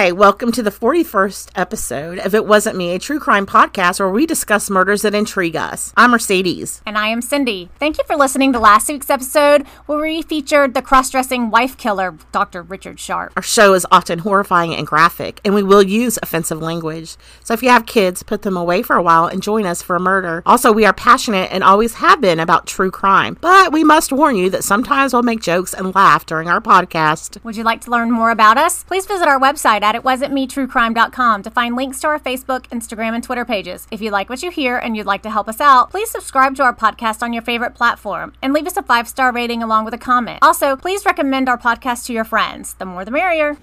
Hi, welcome to the 41st episode of It Wasn't Me, a true crime podcast where we discuss murders that intrigue us. I'm Mercedes. And I am Cindy. Thank you for listening to last week's episode where we featured the cross dressing wife killer, Dr. Richard Sharp. Our show is often horrifying and graphic, and we will use offensive language. So if you have kids, put them away for a while and join us for a murder. Also, we are passionate and always have been about true crime, but we must warn you that sometimes we'll make jokes and laugh during our podcast. Would you like to learn more about us? Please visit our website at itwasn'tmetruecrime.com to find links to our Facebook, Instagram, and Twitter pages. If you like what you hear and you'd like to help us out, please subscribe to our podcast on your favorite platform and leave us a five star rating along with a comment. Also, please recommend our podcast to your friends. The more the merrier.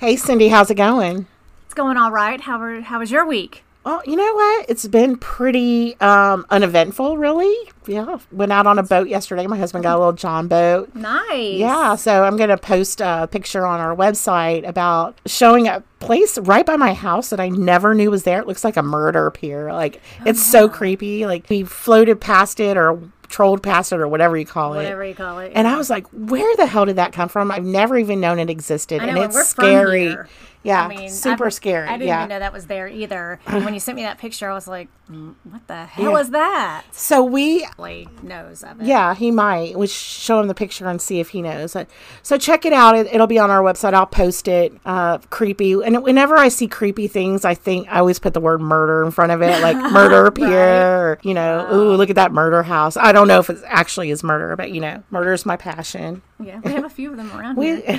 Hey, Cindy, how's it going? It's going all right. How, were, how was your week? Well, you know what? It's been pretty um, uneventful, really. Yeah. Went out on a boat yesterday. My husband got a little John boat. Nice. Yeah. So I'm going to post a picture on our website about showing a place right by my house that I never knew was there. It looks like a murder pier. Like, it's so creepy. Like, we floated past it or trolled past it or whatever you call it. Whatever you call it. And I was like, where the hell did that come from? I've never even known it existed. Know, and it's scary. Yeah. I mean, super I- scary. I didn't yeah. even know that was there either. And when you sent me that picture, I was like, "Mm, "What the hell Yeah. is that?" So we knows of it. Yeah, he might. We show him the picture and see if he knows. So, so check it out. It, it'll be on our website. I'll post it. Uh, creepy. And whenever I see creepy things, I think I always put the word murder in front of it, like murder pier. Or, you know, ooh, look at that murder house. I don't know if it actually is murder, but you know, murder is my passion. yeah. We have a few of them around We, here.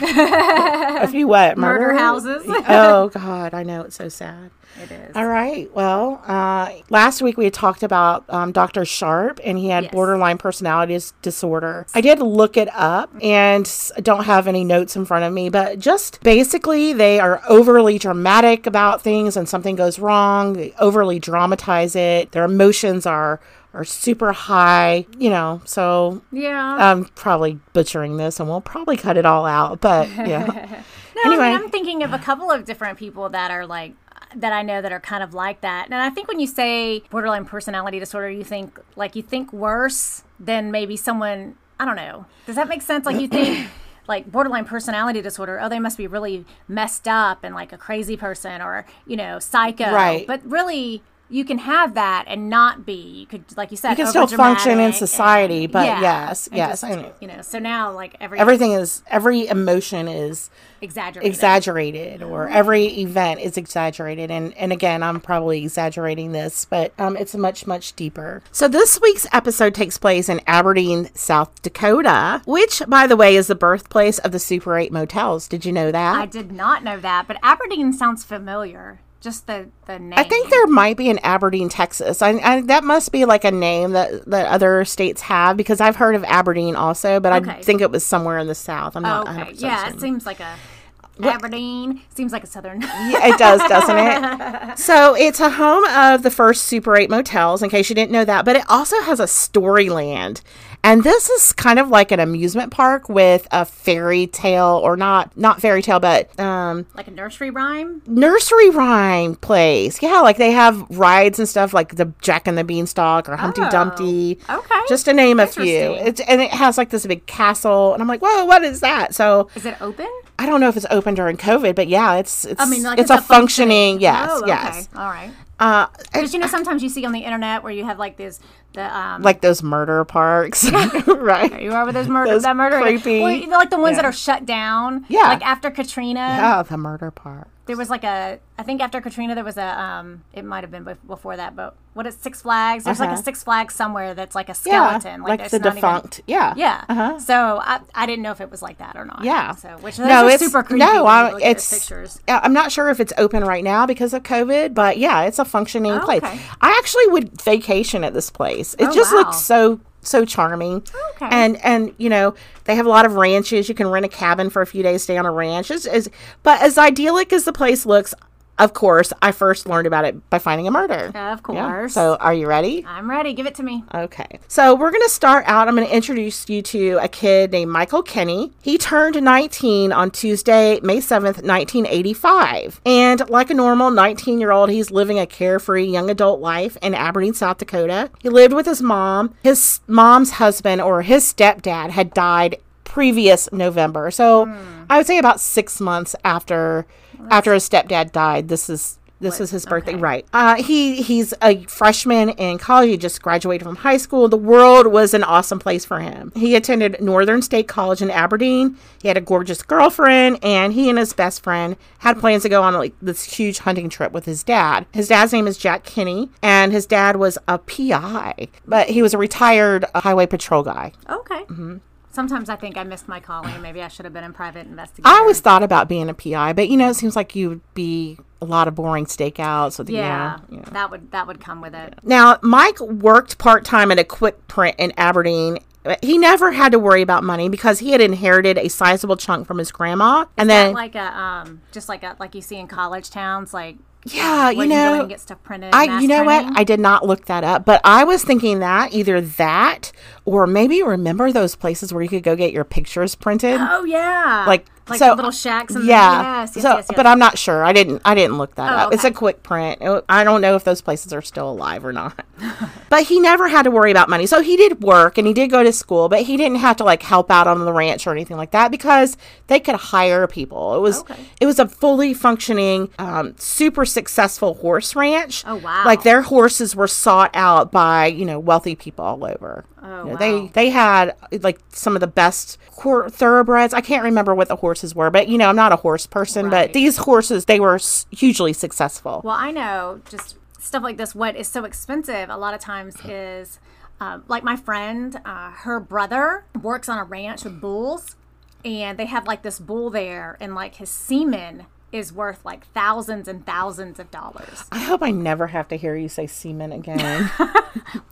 a few what Murder houses. oh God, I know it's so sad. It is. All right. Well, uh, last week we had talked about um, Dr. Sharp, and he had Yes. borderline personality disorder. I did look it up, and don't have any notes in front of me, but just basically, they are overly dramatic about things, and something goes wrong. They overly dramatize it. Their emotions are are super high. You know, so Yeah. I'm probably butchering this, and we'll probably cut it all out. But yeah. no, anyway. I mean, I'm thinking of a couple of different people that are like that I know that are kind of like that. And I think when you say borderline personality disorder, you think like you think worse than maybe someone. I don't know. Does that make sense? Like you think. Like borderline personality disorder, oh, they must be really messed up and like a crazy person or, you know, psycho. Right. But really, you can have that and not be. You could, like you said, You can still function in society, and- but yeah, yes, yes, just, I know. you know. So now, like every Everything is every emotion is exaggerated. exaggerated or every event is exaggerated and and again i'm probably exaggerating this but um, it's much much deeper so this week's episode takes place in aberdeen south dakota which by the way is the birthplace of the super 8 motels did you know that I did not know that, but Aberdeen sounds familiar. Just the the name. I think there might be an Aberdeen, Texas. I, I, that must be like a name that, that other states have because I've heard of Aberdeen also, but I think it was somewhere in the South. I'm Oh, not okay. 100% Yeah, certain. it seems like a Aberdeen. Seems like a southern. Yeah, it does, doesn't it? So it's a home of the first Super 8 motels, in case you didn't know that, but it also has a storyland. And this is kind of like an amusement park with a fairy tale, or not, not fairy tale, but um, like a nursery rhyme. nursery rhyme place. Yeah, like they have rides and stuff like the Jack and the Beanstalk or Humpty Dumpty. Oh, okay. Just to name a few. It's, and it has like this big castle. And I'm like, whoa, what is that? So Is it open? I don't know if it's open during COVID, but yeah, it's it's I mean, like it's, it's a a functioning, yes, oh, yes. okay. All right. Uh, Because you know, sometimes you see on the internet where you have like this the um. like those murder parks, right? you remember those murder those that murder creepy- well, you know, like the ones that are shut down Yeah. like after Katrina Yeah, the murder park. There was like a I think after Katrina there was a um it might have been before that but what is Six Flags there's like Uh-huh. a Six Flags somewhere that's like a Yeah, skeleton like, it's the not even- defunct. yeah, Yeah. Uh-huh. So I, I didn't know if it was like that or not. Yeah. So which No, it's super creepy. no. I, it's pictures. I'm not sure if it's open right now because of COVID, but yeah, it's a functioning Oh, place. okay. I actually would vacation at this place. It Oh, just wow. looks so so charming. Okay. And and you know they have a lot of ranches. You can rent a cabin for a few days, stay on a ranch. It's, it's, but as idyllic as the place looks. Of course, I first learned about it by finding a murder. Of course. Yeah. So, are you ready? I'm ready. Give it to me. Okay. So we're going to start out. I'm going to introduce you to a kid named Michael Kinney. He turned 19 on Tuesday, May 7th, 1985. And like a normal 19 year old, he's living a carefree young adult life in Aberdeen, South Dakota. He lived with his mom. His mom's husband or his stepdad had died previous November. So hmm. I would say about six months after after his stepdad died. This is this is his birthday, okay. right? Uh, he he's a freshman in college. He just graduated from high school. The world was an awesome place for him. He attended Northern State College in Aberdeen. He had a gorgeous girlfriend, and he and his best friend had plans to go on like this huge hunting trip with his dad. His dad's name is Jack Kinney, and his dad was a PI, but he was a retired uh, highway patrol guy. Okay. Sometimes I think I missed my calling. and Maybe I should have been in private investigation. I always thought about being a PI, but you know, it seems like you would be a lot of boring stakeouts. With, yeah, yeah, yeah. that would that would come with it. Now, Mike worked part time at a quick print in Aberdeen. He never had to worry about money because he had inherited a sizable chunk from his grandma. And then, like a um, just like a like you see in college towns, like yeah, you know, and get stuff printed. I, you know printing. what? I did not look that up, but I was thinking that either that or maybe remember those places where you could go get your pictures printed. Oh yeah, like like so, little shacks. And yeah. yes, yes, so, yes, but I'm not sure. I didn't. I didn't look that Oh, up. It's a quick print. I don't know if those places are still alive or not. but he never had to worry about money. So he did work and he did go to school, but he didn't have to like help out on the ranch or anything like that because they could hire people. It was Okay. it was a fully functioning, um, super successful horse ranch. Oh, wow. Like their horses were sought out by you know wealthy people all over. Oh, You know, They wow. they had like some of the best hor- thoroughbreds. I can't remember what the horses were, but you know, I'm not a horse person, but these horses they were s- hugely successful. Well, I know just stuff like this. What is so expensive a lot of times is um, like my friend, uh, her brother works on a ranch with bulls, and they have like this bull there, and like his semen is worth like thousands and thousands of dollars. I hope I never have to hear you say semen again.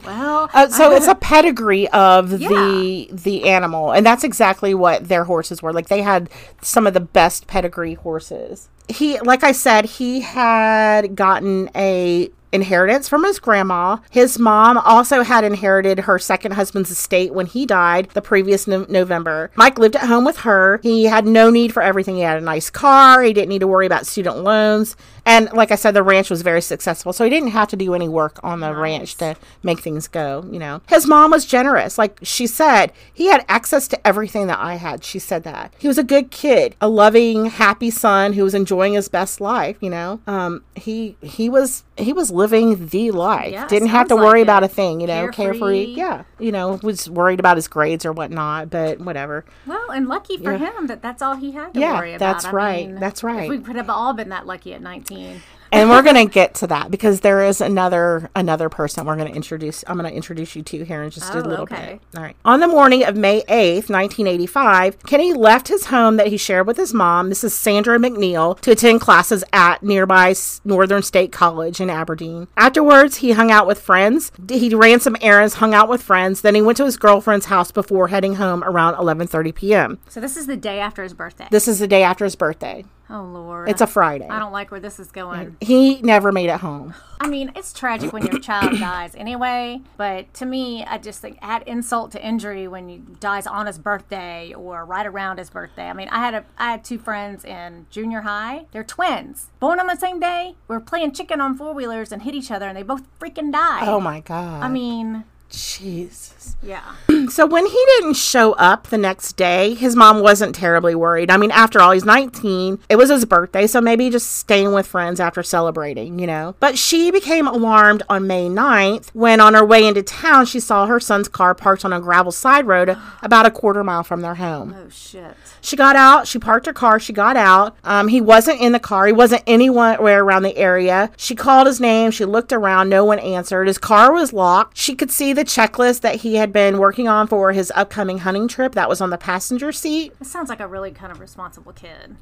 Well, uh, so it's a pedigree of the the animal, and that's exactly what their horses were. Like they had some of the best pedigree horses. He, like I said, he had gotten a inheritance from his grandma. His mom also had inherited her second husband's estate when he died the previous no- November. Mike lived at home with her. He had no need for everything. He had a nice car. He didn't need to worry about student loans. And like I said, the ranch was very successful. So he didn't have to do any work on the ranch to make things go, you know. His mom was generous. Like she said, he had access to everything that I had. She said that. He was a good kid, a loving, happy son who was enjoying his best life, you know. Um he he was he was living the life. Yeah, Didn't have to worry like about a thing, you know, carefree. Carefree. Yeah. You know, was worried about his grades or whatnot, but whatever. well, and lucky for him that that's all he had to Yeah, worry about. that's I right. mean, That's right. We could have all been that lucky at 19. and we're gonna get to that because there is another another person we're gonna introduce. I'm gonna introduce you to here in just a Oh, little okay. bit. All right. On the morning of May 8th, 1985, Kinney left his home that he shared with his mom, Mrs. Sandra McNeil, to attend classes at nearby Northern State College in Aberdeen. Afterwards, he hung out with friends. He ran some errands, hung out with friends. Then he went to his girlfriend's house before heading home around 11:30 p.m. So this is the day after his birthday. This is the day after his birthday. Oh Lord, It's a Friday. I don't like where this is going. He never made it home. I mean, it's tragic when your child dies anyway, but to me, I just think add insult to injury when he dies on his birthday or right around his birthday. I mean, I had a I had two friends in junior high. They're twins, born on the same day. We are playing chicken on four wheelers and hit each other, and they both freaking died. Oh my god. I mean, Jesus. yeah. So when he didn't show up the next day, his mom wasn't terribly worried. I mean, after all, he's 19. It was his birthday, so maybe just staying with friends after celebrating, you know. But she became alarmed on May 9th when on her way into town, she saw her son's car parked on a gravel side road about a quarter mile from their home. Oh shit. She got out. She parked her car. She got out. Um, he wasn't in the car. He wasn't anywhere around the area. She called his name. She looked around. No one answered. His car was locked. She could see the checklist that he had been working on for his upcoming hunting trip. That was on the passenger seat. This sounds like a really kind of responsible kid.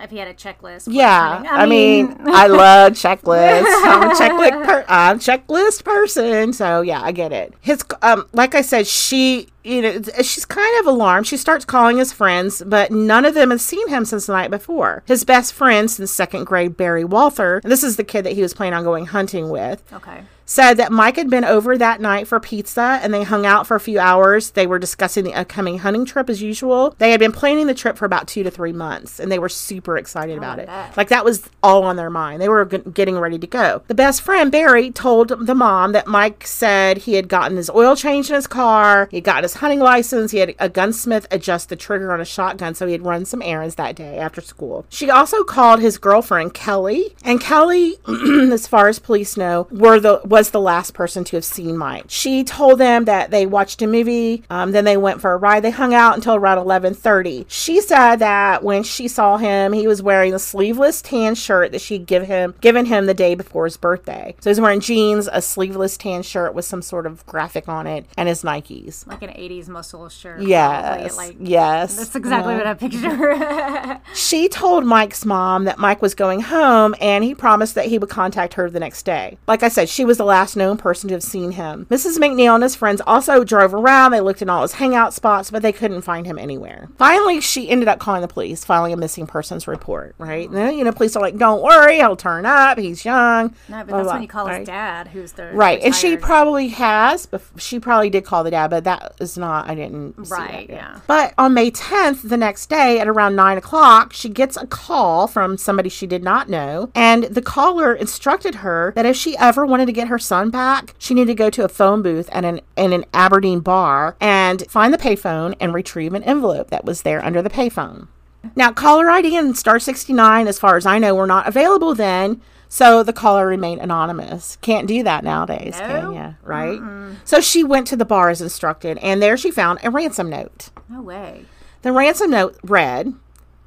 If he had a checklist. Yeah, hunting. I, mean, I love checklists. I'm a checklist, per- I'm checklist person. So yeah, I get it. His, um, like I said, she you know, she's kind of alarmed. She starts calling his friends, but none of them have seen him since the night before. His best friend since second grade, Barry Walther, and this is the kid that he was planning on going hunting with. Okay said that Mike had been over that night for pizza and they hung out for a few hours. They were discussing the upcoming hunting trip as usual. They had been planning the trip for about two to three months and they were super excited Oh, about it. bet. Like that was all on their mind. They were g- getting ready to go. The best friend, Barry, told the mom that Mike said he had gotten his oil changed in his car, he had gotten his hunting license, he had a gunsmith adjust the trigger on a shotgun, so he had run some errands that day after school. She also called his girlfriend, Kelly, and Kelly, as far as police know, were the was the last person to have seen Mike. She told them that they watched a movie, um, then they went for a ride. They hung out until around eleven thirty. She said that when she saw him, he was wearing the sleeveless tan shirt that she'd give him given him the day before his birthday. So he's wearing jeans, a sleeveless tan shirt with some sort of graphic on it, and his Nikes. like an 80s muscle shirt Yes, like yes. that's exactly Yeah. what i picture She told Mike's mom that Mike was going home and he promised that he would contact her the next day. Like I said, she was the last known person to have seen him. Mrs. McNeil and his friends also drove around. They looked in all his hangout spots, but they couldn't find him anywhere. Finally, she ended up calling the police, filing a missing persons report, right? And then, you know, police are like, don't worry, he'll turn up. He's young. no but blah, that's blah, when you call right? his dad who's the Right, and she probably has, but she probably did call the dad, but that is not. I didn't. see Right, that yeah. But on May 10th, the next day at around nine o'clock, she gets a call from somebody she did not know, and the caller instructed her that if she ever wanted to get her son back, she needed to go to a phone booth at an in an Aberdeen bar and find the payphone and retrieve an envelope that was there under the payphone. Now, caller ID and star 69, as far as I know, were not available then, so the caller remained anonymous. Can't do that nowadays, can No? you? Right? So she went to the bar as instructed, and there she found a ransom note. no way The ransom note read,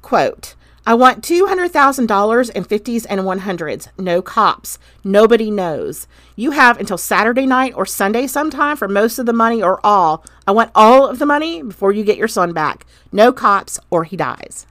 quote, I want $200,000 in 50s and 100s. No cops. Nobody knows. You have until Saturday night or Sunday sometime for most of the money or all. I want all of the money before you get your son back. No cops or he dies.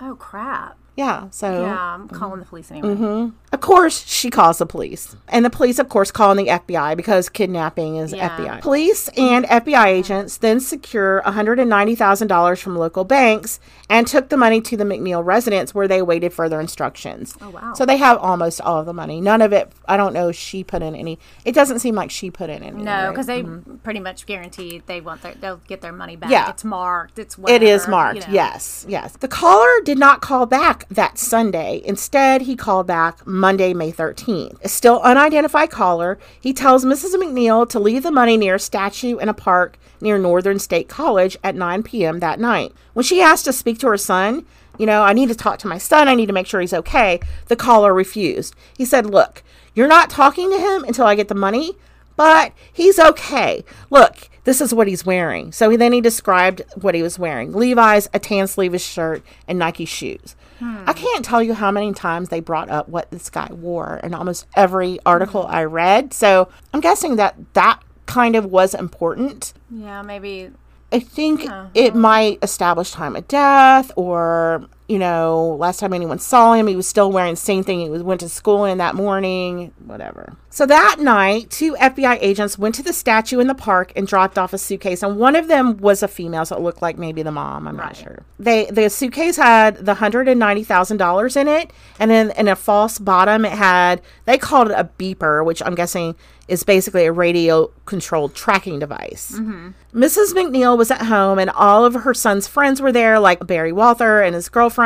oh crap Yeah, so yeah i'm calling the police anyway Mm-hmm. of course she calls the police. And the police, of course, call in the FBI because kidnapping is Yeah. FBI. Police and FBI agents then secure $190,000 from local banks and took the money to the McNeil residence where they awaited further instructions. Oh, wow. So they have almost all of the money. None of it, I don't know if she put in any. It doesn't seem like she put in any. no right? because they mm-hmm. pretty much guarantee they want their they'll get their money back Yeah. it's marked it's It whatever, is you marked. know. Yes, yes. The caller did not call back that Sunday. Instead, he called back Monday, May 13th. A still unidentified caller. He tells Mrs. McNeil to leave the money near a statue in a park near Northern State College at 9 p.m. that night. When she asked to speak to her son, you know, I need to talk to my son. I need to make sure he's okay. The caller refused. He said, Look, you're not talking to him until I get the money but he's okay. Look, this is what he's wearing. So then he described what he was wearing Levi's, a tan sleeveless shirt, and Nike shoes. Hmm. I can't tell you how many times they brought up what this guy wore in almost every article hmm. I read. So I'm guessing that that kind of was important. yeah maybe I think it might establish time of death or, you know, last time anyone saw him, he was still wearing the same thing he was, went to school in that morning, whatever. So that night, two FBI agents went to the statue in the park and dropped off a suitcase. And one of them was a female, so it looked like maybe the mom. I'm not sure. They The suitcase had the $190,000 in it. And then in a false bottom, it had, they called it a beeper, which I'm guessing is basically a radio controlled tracking device. Mm-hmm. Mrs. McNeil was at home, and all of her son's friends were there, like Barry Walther and his girlfriend.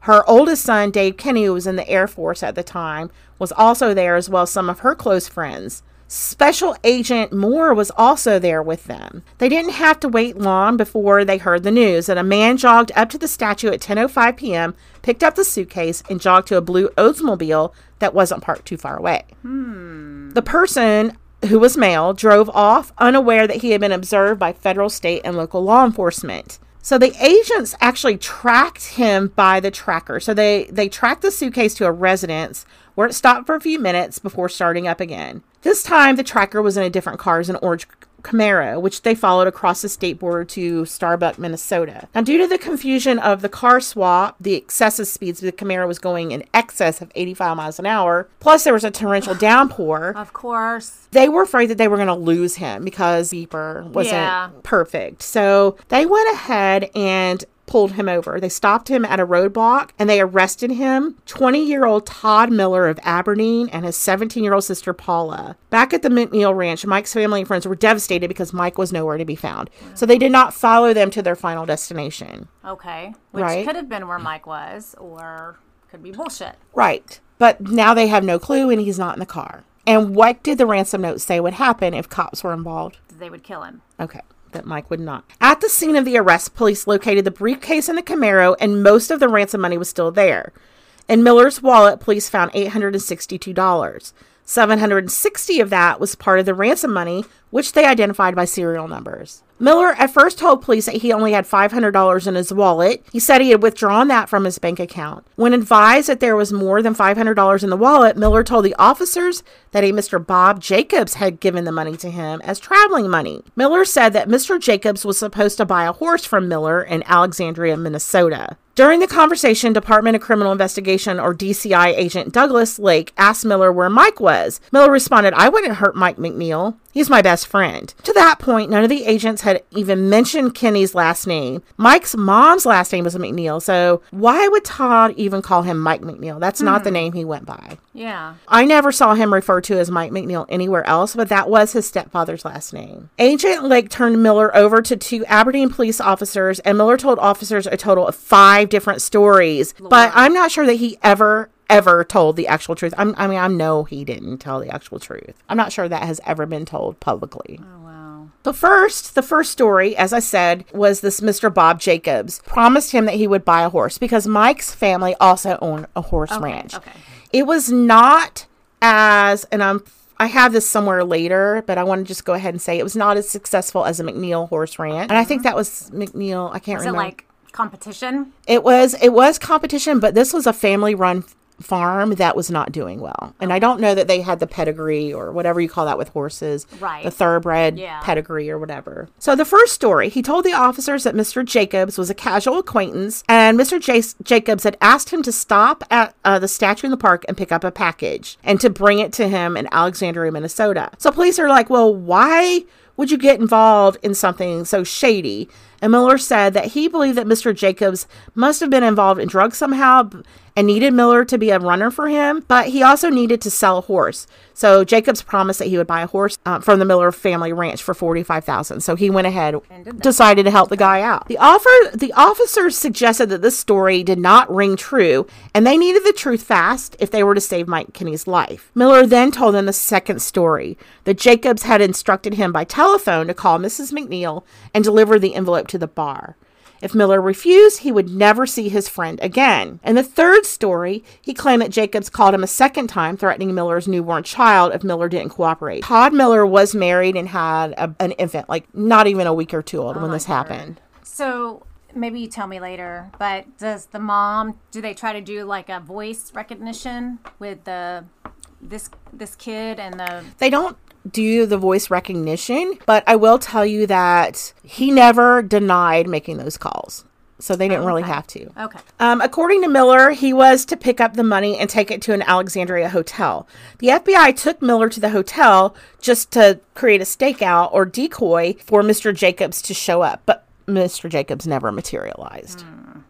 Her oldest son, Dave Kinney, who was in the Air Force at the time, was also there, as well as some of her close friends. Special Agent Moore was also there with them. They didn't have to wait long before they heard the news that a man jogged up to the statue at 10:05 p.m., picked up the suitcase, and jogged to a blue Oldsmobile that wasn't parked too far away. Hmm. The person who was male drove off unaware that he had been observed by federal, state, and local law enforcement. So the agents actually tracked him by the tracker. So they they tracked the suitcase to a residence where it stopped for a few minutes before starting up again. This time the tracker was in a different car, was an orange Camaro, which they followed across the state border to Starbuck, Minnesota. Now, due to the confusion of the car swap, the excessive speeds, the Camaro was going in excess of 85 miles an hour, plus there was a torrential downpour. Of course. They were afraid that they were going to lose him because Beeper wasn't Yeah. perfect. So they went ahead and pulled him over. They stopped him at a roadblock and they arrested him. 20 year old Todd Miller of Aberdeen and his 17 year old sister Paula. Back at the McNeil Ranch, Mike's family and friends were devastated because Mike was nowhere to be found. So they did not follow them to their final destination. Okay. Which Right. could have been where Mike was, or could be bullshit. Right. But now they have no clue and he's not in the car. And what did the ransom note say would happen if cops were involved? They would kill him. Okay, that Mike would not. At the scene of the arrest, police located the briefcase and the Camaro, and most of the ransom money was still there. In Miller's wallet, police found $862. 760 of that was part of the ransom money, which they identified by serial numbers. Miller at first told police that he only had $500 in his wallet. He said he had withdrawn that from his bank account. When advised that there was more than $500 in the wallet, Miller told the officers that a Mr. Bob Jacobs had given the money to him as traveling money. Miller said that Mr. Jacobs was supposed to buy a horse from Miller in Alexandria, Minnesota. During the conversation, Department of Criminal Investigation or DCI agent Douglas Lake asked Miller where Mike was. Miller responded, I wouldn't hurt Mike McNeil. He's my best friend. To that point, none of the agents had even mentioned Kinney's last name. Mike's mom's last name was McNeil, so why would Todd even call him Mike McNeil? That's not the hmm. name he went by. Yeah. I never saw him referred to as Mike McNeil anywhere else, but that was his stepfather's last name. Agent Lake turned Miller over to two Aberdeen police officers, and Miller told officers a total of five different stories. But I'm not sure that he ever ever told the actual truth. I'm, I mean, I know he didn't tell the actual truth. I'm not sure that has ever been told publicly. Oh, wow. The first, the first story, as I said, was this Mr. Bob Jacobs promised him that he would buy a horse because Mike's family also owned a horse ranch. okay. It was not as, and I'm, I have this somewhere later, but I want to just go ahead and say it was not as successful as a McNeil horse ranch. And I think uh-huh. that was McNeil. I can't remember. Is it remember. like competition? It was it was competition, but this was a family run farm that was not doing well. And I don't know that they had the pedigree or whatever you call that with horses. Right. The thoroughbred Yeah. pedigree or whatever. So the first story, he told the officers that Mr. Jacobs was a casual acquaintance and Mr. Jas- Jacobs had asked him to stop at uh, the statue in the park and pick up a package and to bring it to him in Alexandria, Minnesota. So police are like, "Well, why would you get involved in something so shady?" And Miller said that he believed that Mr. Jacobs must have been involved in drugs somehow and needed Miller to be a runner for him, but he also needed to sell a horse. So Jacobs promised that he would buy a horse uh, from the Miller family ranch for forty-five thousand. So he went ahead, decided to help the guy out. The offer, the officers suggested that this story did not ring true, and they needed the truth fast if they were to save Mike Kinney's life. Miller then told them the second story that Jacobs had instructed him by telephone to call Mrs. McNeil and deliver the envelope to the bar. If Miller refused, he would never see his friend again. In the third story, he claimed that Jacobs called him a second time, threatening Miller's newborn child if Miller didn't cooperate. Todd Miller was married and had a, an infant, like not even a week or two old when this oh happened. So maybe you tell me later, but does the mom do they try to do like a voice recognition with the this this kid and the They don't do the voice recognition, but I will tell you that he never denied making those calls. So they didn't really have to. okay Um, according to Miller, he was to pick up the money and take it to an Alexandria hotel. The FBI took Miller to the hotel just to create a stakeout or decoy for Mr. Jacobs to show up, but Mr. Jacobs never materialized.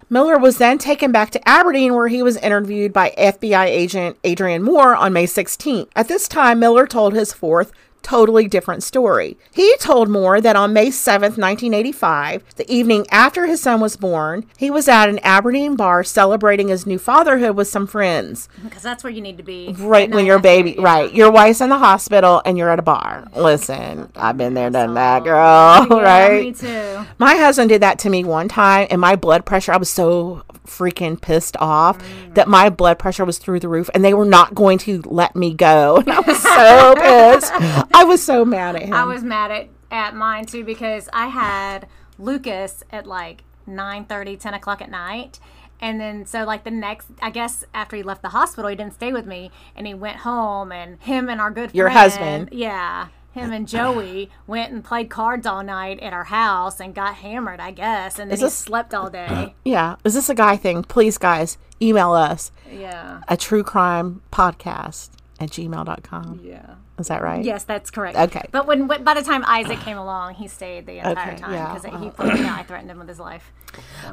Miller was then taken back to Aberdeen where he was interviewed by FBI agent Adrian Moore on May 16th. At this time, Miller told his fourth totally different story. He told Moore that on May 7th, 1985, the evening after his son was born, he was at an Aberdeen bar celebrating his new fatherhood with some friends. because that's where you need to be Right when your baby, yeah. right, your wife's in the hospital and you're at a bar. Listen, I've been there, done that, oh, girl. Yeah, right? me too My husband did that to me one time, and my blood pressure, I was so freaking pissed off mm. that my blood pressure was through the roof, and they were not going to let me go. And I was so pissed. I was so mad at him. I was mad at, at mine too because I had Lucas at like 9 30, 10 o'clock at night. And then, so like the next, I guess after he left the hospital, he didn't stay with me and he went home and him and our good friend, Your friend- husband. Yeah. him and Joey went and played cards all night at our house and got hammered, I guess, and then Is he slept all day. Yeah. Is this a guy thing? Please, guys, email us Yeah. a true crime podcast at gmail.com. Yeah. Is that right? Yes, that's correct. Okay. But when, by the time Isaac came along, he stayed the entire Okay, time yeah, because he uh-huh. thought yeah, I threatened him with his life.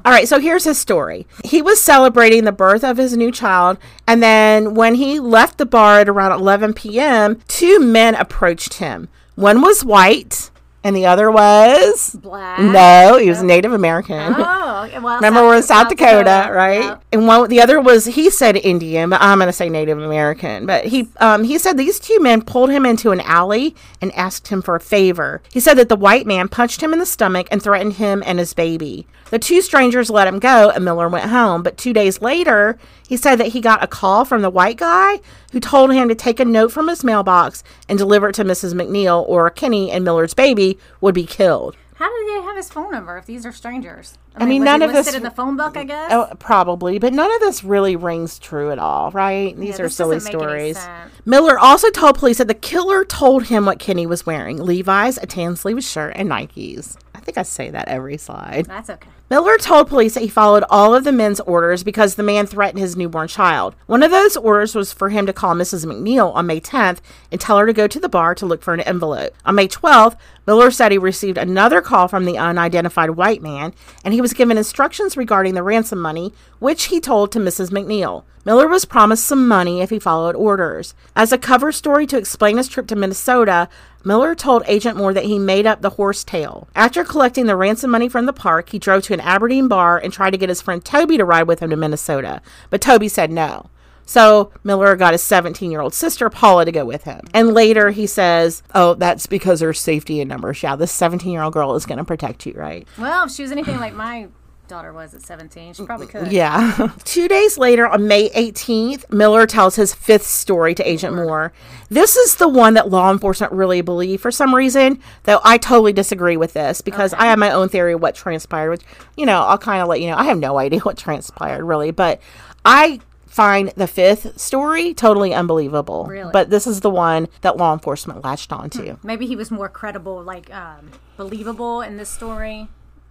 All right, so here's his story. He was celebrating the birth of his new child, and then when he left the bar at around 11 p.m., two men approached him. One was white, and the other was. Black. No, he was Native American. Oh, well, Remember, we're in South Dakota, right? And one, the other was he said Indian, but I'm going to say Native American. But he, um, he said these two men pulled him into an alley and asked him for a favor. He said that the white man punched him in the stomach and threatened him and his baby. The two strangers let him go, and Miller went home. But two days later, he said that he got a call from the white guy who told him to take a note from his mailbox and deliver it to Mrs. McNeil, or Kinney and Miller's baby would be killed. How did they have his phone number if these are strangers? Mean, none of this- in the phone book, I guess. Oh, probably, but none of this really rings true at all, right? These Yeah, are silly doesn't make any stories. Miller also told police that the killer told him what Kinney was wearing Levi's, a tan sleeve shirt, and Nikes. I think I say that every slide. That's okay. Miller told police that he followed all of the men's orders because the man threatened his newborn child. One of those orders was for him to call Mrs. McNeil on May 10th and tell her to go to the bar to look for an envelope. On May 12th, Miller said he received another call from the unidentified white man and he was given instructions regarding the ransom money, which he told to Mrs. McNeil. Miller was promised some money if he followed orders. As a cover story to explain his trip to Minnesota, Miller told Agent Moore that he made up the horse tail. After collecting the ransom money from the park, he drove to an Aberdeen bar and tried to get his friend Toby to ride with him to Minnesota, but Toby said no. So Miller got his 17 year old sister Paula to go with him. And later he says, Oh, that's because there's safety in numbers. Yeah, this 17 year old girl is going to protect you, right? Well, if she was anything like my daughter was at 17, she probably could. Yeah. Two days later, on May 18th, Miller tells his fifth story to Agent Moore. This is the one that law enforcement really believe for some reason, though I totally disagree with this because I have my own theory of what transpired, which, you know, I'll kind of let you know. I have no idea what transpired really, but I find the fifth story totally unbelievable. Really? But this is the one that law enforcement latched onto. Maybe he was more credible, like um, believable in this story.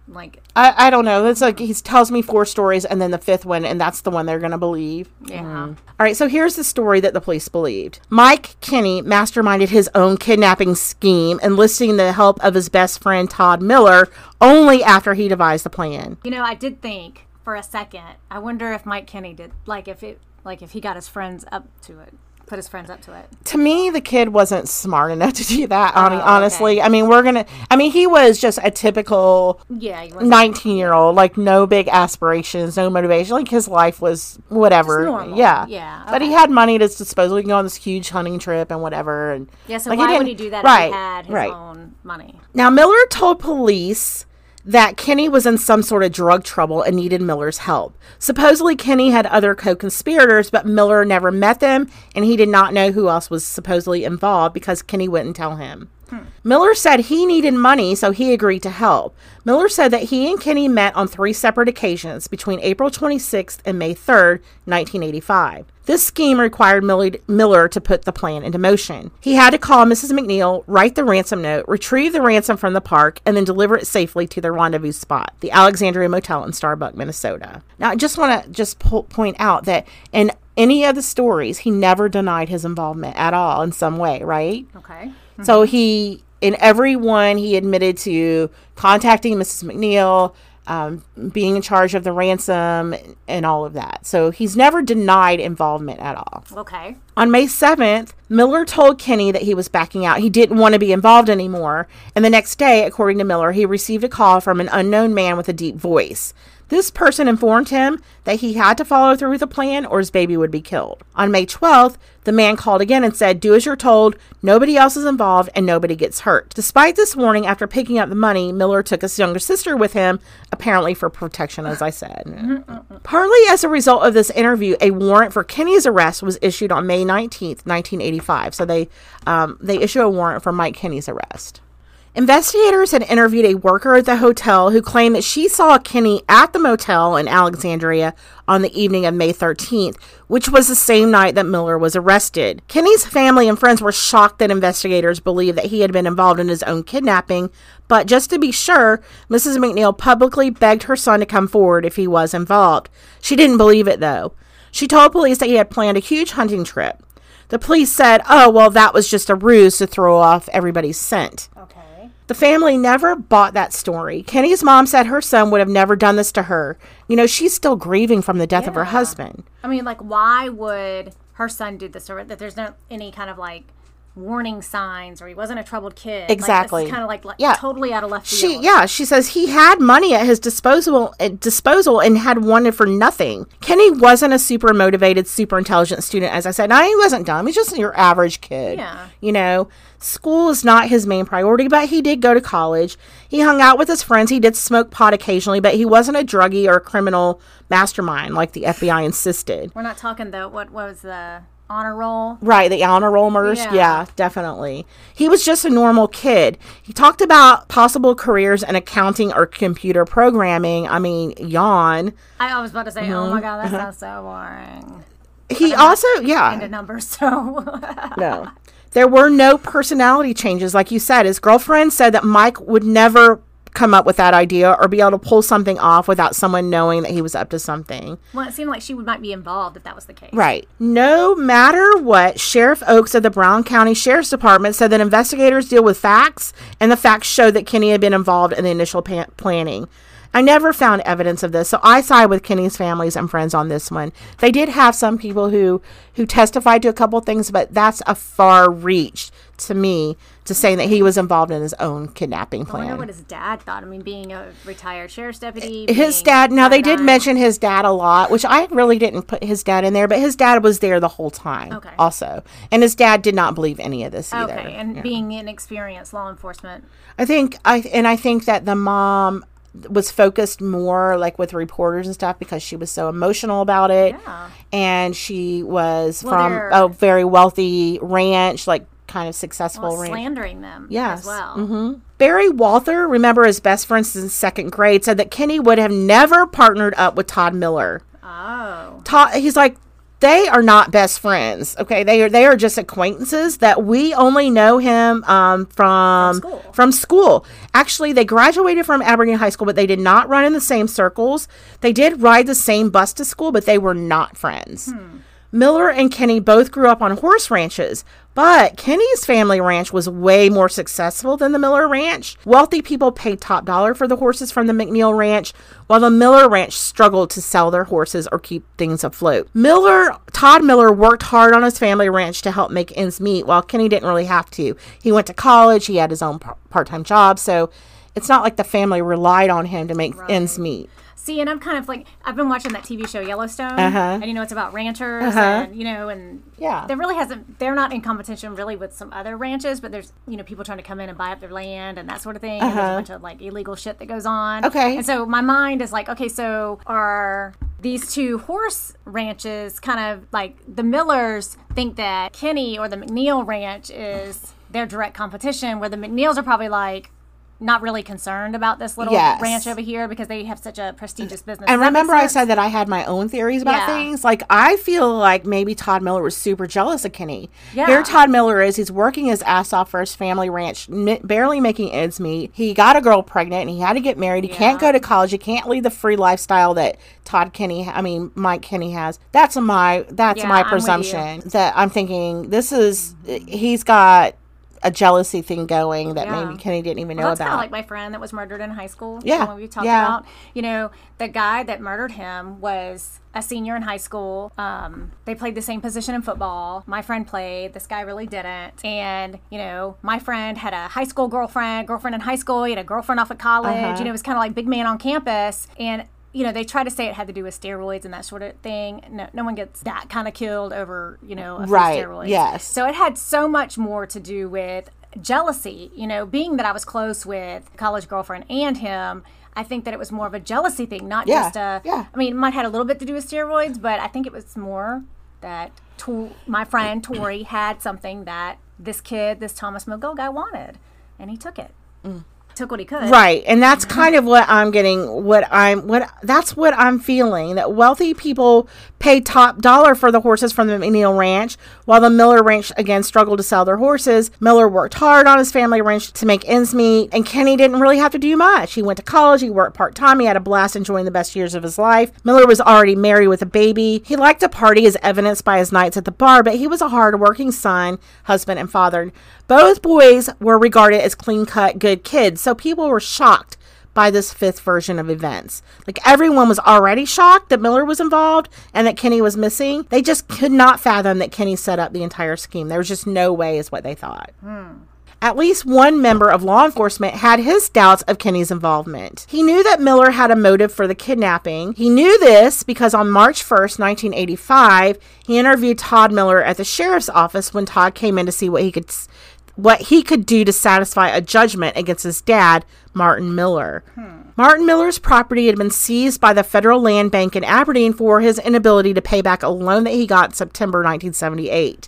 Like, I, I don't know. It's like he tells me four stories and then the fifth one, and that's the one they're to believe. yeah. All right, so here's the story that the police believed. Mike Kinney masterminded his own kidnapping scheme, enlisting the help of his best friend Todd Miller only after he devised the plan. You know, I did think for a second. I wonder if Mike Kinney did, like, if it, like, if he got his friends up to it, put his friends up to it. To me, the kid wasn't smart enough to do that, Oh, okay. honestly. I mean, we're going to, I mean, he was just a typical Yeah, 19 year old, like no big aspirations, no motivation. Like his life was whatever. Yeah. Yeah, But he had money to supposedly go on this huge hunting trip and whatever. And Yeah, so like, why would didn't- he do that right, if he had his right. own money? Now, Miller told police that Kinney was in some sort of drug trouble and needed Miller's help. Supposedly, Kinney had other co conspirators, but Miller never met them and he did not know who else was supposedly involved because Kinney wouldn't tell him. Miller said he needed money, so he agreed to help. Miller said that he and Kinney met on three separate occasions between April 26th and May 3rd, 1985. This scheme required Miller to put the plan into motion. He had to call Mrs. McNeil, write the ransom note, retrieve the ransom from the park, and then deliver it safely to their rendezvous spot, the Alexandria Motel in Starbuck, Minnesota. Now, I just want to just po- point out that in any of the stories, he never denied his involvement at all in some way, right? Okay. So he, in every one, he admitted to contacting Mrs. McNeil, um, being in charge of the ransom, and all of that. So he's never denied involvement at all. Okay. On May 7th, Miller told Kinney that he was backing out. He didn't want to be involved anymore. And the next day, according to Miller, he received a call from an unknown man with a deep voice. This person informed him that he had to follow through with the plan or his baby would be killed. On May 12th, the man called again and said, Do as you're told, nobody else is involved, and nobody gets hurt. Despite this warning, after picking up the money, Miller took his younger sister with him, apparently for protection, as I said. Partly as a result of this interview, a warrant for Kinney's arrest was issued on May 19th, 1985. So they um, they issue a warrant for Mike Kinney's arrest. Investigators had interviewed a worker at the hotel who claimed that she saw Kinney at the motel in Alexandria on the evening of May 13th, which was the same night that Miller was arrested. Kinney's family and friends were shocked that investigators believed that he had been involved in his own kidnapping, but just to be sure, Mrs. McNeil publicly begged her son to come forward if he was involved. She didn't believe it, though. She told police that he had planned a huge hunting trip. The police said, oh, well, that was just a ruse to throw off everybody's scent. Okay. The family never bought that story. Kinney's mom said her son would have never done this to her. You know, she's still grieving from the death of her husband. I mean, like, why would her son do this? Or that there's no any kind of like warning signs, or he wasn't a troubled kid. Exactly. Like, kind of like, like Yeah. totally out of left She field. yeah, she says he had money at his disposal at eh, disposal and had wanted for nothing. Kinney wasn't a super motivated, super intelligent student, as I said. Now he wasn't dumb. He's just your average kid. Yeah. You know, school is not his main priority, but he did go to college. He hung out with his friends. He did smoke pot occasionally, but he wasn't a druggie or a criminal mastermind like the FBI insisted. We're not talking though. What was the honor roll? Right, the honor roll murders. Yeah. Yeah. definitely. He was just a normal kid. He talked about possible careers in accounting or computer programming. I mean, yawn. I, was about to say, oh Mm-hmm. my god, that sounds so boring. He also, yeah, Into numbers, so no. There were no personality changes, like you said. His girlfriend said that Mike would never come up with that idea or be able to pull something off without someone knowing that he was up to something. well, it seemed like she would might be involved if that was the case. Right. No matter what, Sheriff Oakes of the Brown County Sheriff's Department said that investigators deal with facts, and the facts showed that Kinney had been involved in the initial pa- planning. I never found evidence of this, so I side with Kinney's families and friends on this one. They did have some people who who testified to a couple things, but that's a far reach to me to saying that he was involved in his own kidnapping plan. I wonder what his dad thought. I mean, being a retired sheriff's deputy. Eh, his dad now they did mention his dad a lot which i really didn't put his dad in there but his dad was there the whole time Okay. also and his dad did not believe any of this either Okay, and Yeah. being inexperienced law enforcement. i think i and i think that the mom was focused more like with reporters and stuff because she was so emotional about it Yeah. and she was Well, from a very wealthy ranch like kind of successful Well, slandering them Yes. as well. hmm Barry Walther, remember his best friend since second grade, said that Kinney would have never partnered up with Todd Miller. Oh, Todd, he's like, they are not best friends. Okay, they are they are just acquaintances that we only know him um, from From school. from school. Actually, they graduated from Aberdeen High School, but they did not run in the same circles. They did ride the same bus to school, but they were not friends. Hmm. Miller and Kinney both grew up on horse ranches, but Kinney's family ranch was way more successful than the Miller ranch. Wealthy people paid top dollar for the horses from the McNeil ranch, while the Miller ranch struggled to sell their horses or keep things afloat. Miller, Todd Miller worked hard on his family ranch to help make ends meet, while Kinney didn't really have to. He went to college, he had his own part time job, so it's not like the family relied on him to make ends meet. See, and I'm kind of like I've been watching that TV show Yellowstone, Uh-huh. and you know it's about ranchers, Uh-huh. and you know, and Yeah. there really hasn't. They're not in competition really with some other ranches, but there's you know people trying to come in and buy up their land and that sort of thing. And there's a bunch of like illegal shit that goes on. Uh-huh. Okay. and so my mind is like, okay, so are these two horse ranches kind of like the Millers think that Kinney or the McNeil ranch is their direct competition, where the McNeils are probably like. Not really concerned about this little Yes. ranch over here because they have such a prestigious business. And Does that make remember, I said that I had my own theories about Yeah. things. Like, I feel like maybe Todd Miller was super jealous of Kinney. Yeah. Here, Todd Miller is. He's working his ass off for his family ranch, n- barely making ends meet. He got a girl pregnant and he had to get married. He can't go to college. He can't lead the free lifestyle that Todd Kinney, I mean, Mike Kinney has. That's my, that's Yeah, my I'm presumption that I'm thinking this is, he's got a jealousy thing going that Yeah. maybe Kinney didn't even Well, know that's about. like my friend that was murdered in high school. Yeah, we talked yeah. about. You know, the guy that murdered him was a senior in high school. Um, they played the same position in football. My friend played. This guy really didn't. And you know, my friend had a high school girlfriend, girlfriend in high school. He had a girlfriend off at college. Uh-huh. You know, it was kind of like big man on campus. And you know, they try to say it had to do with steroids and that sort of thing. No, no one gets that kind of killed over, you know, Right, steroids. yes. So it had so much more to do with jealousy. You know, being that I was close with college girlfriend and him, I think that it was more of a jealousy thing, not Yeah, just a. yeah. I mean, it might had a little bit to do with steroids, but I think it was more that to, my friend Tori had something that this kid, this Thomas Mogul guy, wanted, and he took it. Mm. Took what he could. Right. And that's mm-hmm. kind of what I'm getting what I'm what that's what I'm feeling that wealthy people pay top dollar for the horses from the McNeil Ranch while the Miller Ranch again struggled to sell their horses. Miller worked hard on his family ranch to make ends meet and Kinney didn't really have to do much. He went to college, he worked part-time, he had a blast enjoying the best years of his life. Miller was already married with a baby. He liked to party as evidenced by his nights at the bar, but he was a hard-working son, husband and father. Both boys were regarded as clean-cut good kids so people were shocked by this fifth version of events. Like everyone was already shocked that Miller was involved and that Kinney was missing. They just could not fathom that Kinney set up the entire scheme. There was just no way, is what they thought. Hmm. At least one member of law enforcement had his doubts of Kinney's involvement. He knew that Miller had a motive for the kidnapping. He knew this because on March 1st, 1985, he interviewed Todd Miller at the sheriff's office when Todd came in to see what he could what he could do to satisfy a judgment against his dad, Martin Miller. Martin Miller's property had been seized by the Federal Land Bank in Aberdeen for his inability to pay back a loan that he got in September 1978.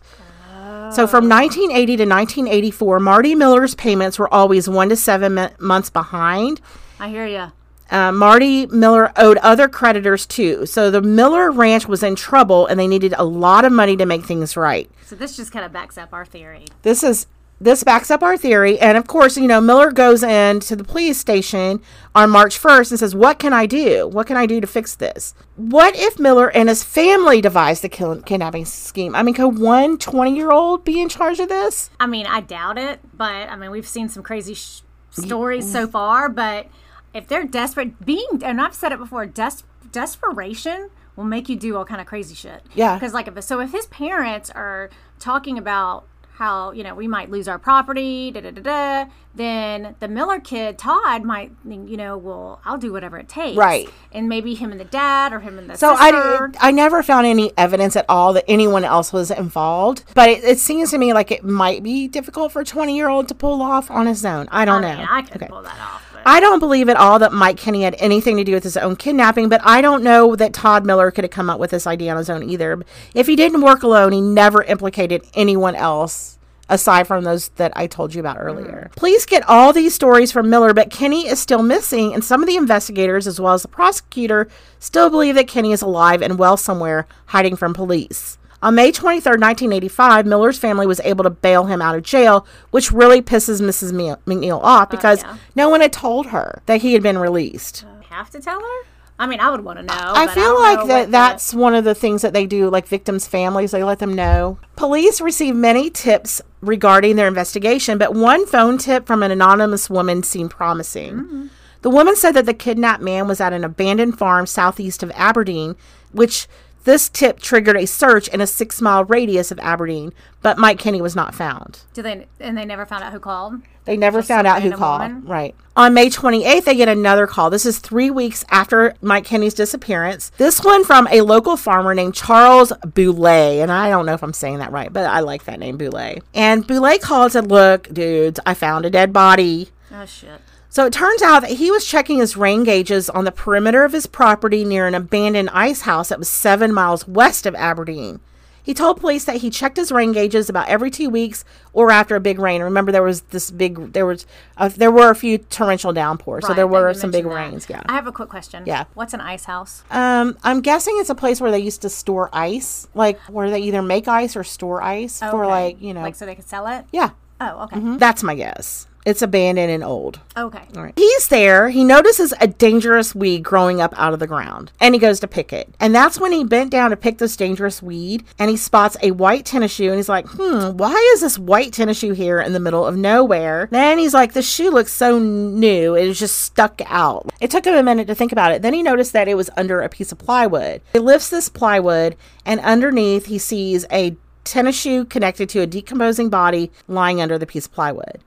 So from 1980 to 1984, Marty Miller's payments were always one to seven mo- months behind. I hear you. Uh, Marty Miller owed other creditors too. So the Miller Ranch was in trouble and they needed a lot of money to make things right. So this just kind of backs up our theory. This is this backs up our theory. And of course, you know, Miller goes in to the police station on March 1st and says, What can I do? What can I do to fix this? What if Miller and his family devised the kill- kidnapping scheme? I mean, could one 20 year old be in charge of this? I mean, I doubt it, but I mean, we've seen some crazy sh- stories so mm. far. But if they're desperate, being and I've said it before, des- desperation will make you do all kind of crazy shit. Yeah. Because like if so, if his parents are talking about how you know we might lose our property, da da da da, then the Miller kid Todd might you know, well, I'll do whatever it takes, Right. And maybe him and the dad or him and the So sister. I, I never found any evidence at all that anyone else was involved. But it, it seems to me like it might be difficult for a 20 year old to pull off on his own. I don't I know. mean, I could Okay. pull that off. I don't believe at all that Mike Kinney had anything to do with his own kidnapping, but I don't know that Todd Miller could have come up with this idea on his own either. If he didn't work alone, he never implicated anyone else aside from those that I told you about earlier. Mm-hmm. Police get all these stories from Miller, but Kinney is still missing, and some of the investigators, as well as the prosecutor, still believe that Kinney is alive and well somewhere, hiding from police. On May 23, 1985, Miller's family was able to bail him out of jail, which really pisses Mrs. McNeil off because yeah. no one had told her that he had been released. have to tell her? I mean, I would want to know. I feel don't like that that's one of the things that they do, like victims' families, they let them know. Police received many tips regarding their investigation, but one phone tip from an anonymous woman seemed promising. Mm-hmm. The woman said that the kidnapped man was at an abandoned farm southeast of Aberdeen, which this tip triggered a search in a six mile radius of Aberdeen, but Mike Kinney was not found. Do they? And they never found out who called. They never Just found out who called. woman? Right. On May 28th, they get another call. This is three weeks after Mike Kinney's disappearance. This one from a local farmer named Charles Boulay. And I don't know if I'm saying that right, but I like that name, Boulay. And Boulay called and said, Look, dudes, I found a dead body. Oh shit. So it turns out that he was checking his rain gauges on the perimeter of his property near an abandoned ice house that was seven miles west of Aberdeen. He told police that he checked his rain gauges about every two weeks or after a big rain. Remember, there was this big, there was, uh, there were a few torrential downpours, so there were some big that. rains. Yeah. I have a quick question. Yeah. What's an ice house? Um, I'm guessing it's a place where they used to store ice, like where they either make ice or store ice for like you know, like so they could sell it. yeah. Oh, okay. hmm That's my guess. It's abandoned and old. Okay. All right. He's there. He notices a dangerous weed growing up out of the ground and he goes to pick it. And that's when he bent down to pick this dangerous weed and he spots a white tennis shoe and he's like, hmm, why is this white tennis shoe here in the middle of nowhere? Then he's like, this shoe looks so new. It was just stuck out. It took him a minute to think about it. Then he noticed that it was under a piece of plywood. He lifts this plywood and underneath he sees a tennis shoe connected to a decomposing body lying under the piece of plywood.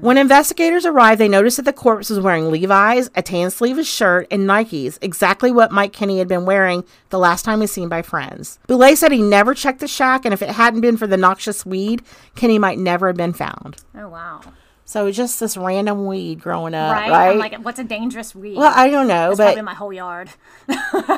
When investigators arrived, they noticed that the corpse was wearing Levi's, a tan sleeveless shirt, and Nikes, exactly what Mike Kinney had been wearing the last time he was seen by friends. Boulay said he never checked the shack, and if it hadn't been for the noxious weed, Kinney might never have been found. Oh wow. So just this random weed growing up, Right? right? I'm like, what's a dangerous weed? well, I don't know, It's but probably my whole yard.